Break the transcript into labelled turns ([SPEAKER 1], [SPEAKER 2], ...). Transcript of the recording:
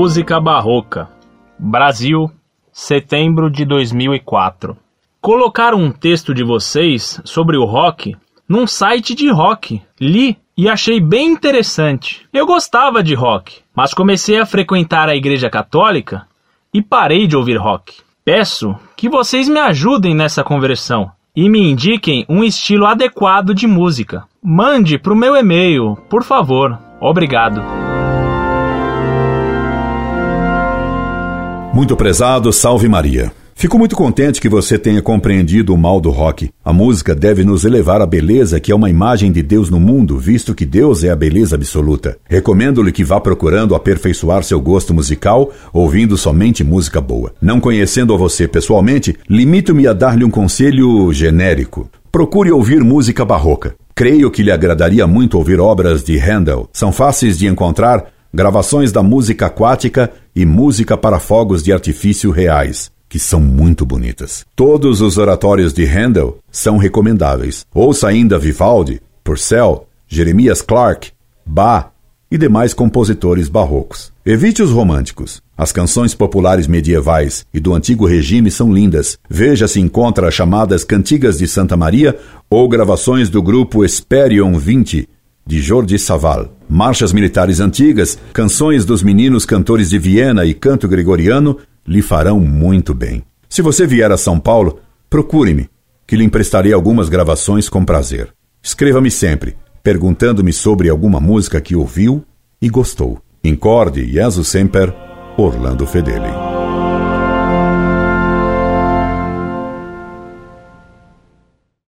[SPEAKER 1] música barroca. Brasil, setembro de 2004. Colocaram um texto de vocês sobre o rock num site de rock. Li e achei bem interessante. Eu gostava de rock, mas comecei a frequentar a Igreja Católica e parei de ouvir rock. Peço que vocês me ajudem nessa conversão e me indiquem um estilo adequado de música. Mande para o meu e-mail, por favor. Obrigado.
[SPEAKER 2] Muito prezado, salve Maria. Fico muito contente que você tenha compreendido o mal do rock. A música deve nos elevar à beleza que é uma imagem de Deus no mundo, visto que Deus é a beleza absoluta. Recomendo-lhe que vá procurando aperfeiçoar seu gosto musical, ouvindo somente música boa. Não conhecendo a você pessoalmente, limito-me a dar-lhe um conselho genérico. Procure ouvir música barroca. Creio que lhe agradaria muito ouvir obras de Handel. São fáceis de encontrar gravações da música aquática e música para fogos de artifício reais que são muito bonitas. Todos os oratórios de Handel são recomendáveis. Ouça ainda Vivaldi, Purcell, Jeremias Clark, Bach e demais compositores barrocos. Evite os românticos. As canções populares medievais e do antigo regime são lindas. Veja se encontra as chamadas Cantigas de Santa Maria ou gravações do grupo Esperion 20, de Jordi Saval. Marchas militares antigas, canções dos meninos cantores de Viena e canto gregoriano lhe farão muito bem. Se você vier a São Paulo, procure-me, que lhe emprestarei algumas gravações com prazer. Escreva-me sempre, perguntando-me sobre alguma música que ouviu e gostou. Incorde Jesus Semper, Orlando Fedeli.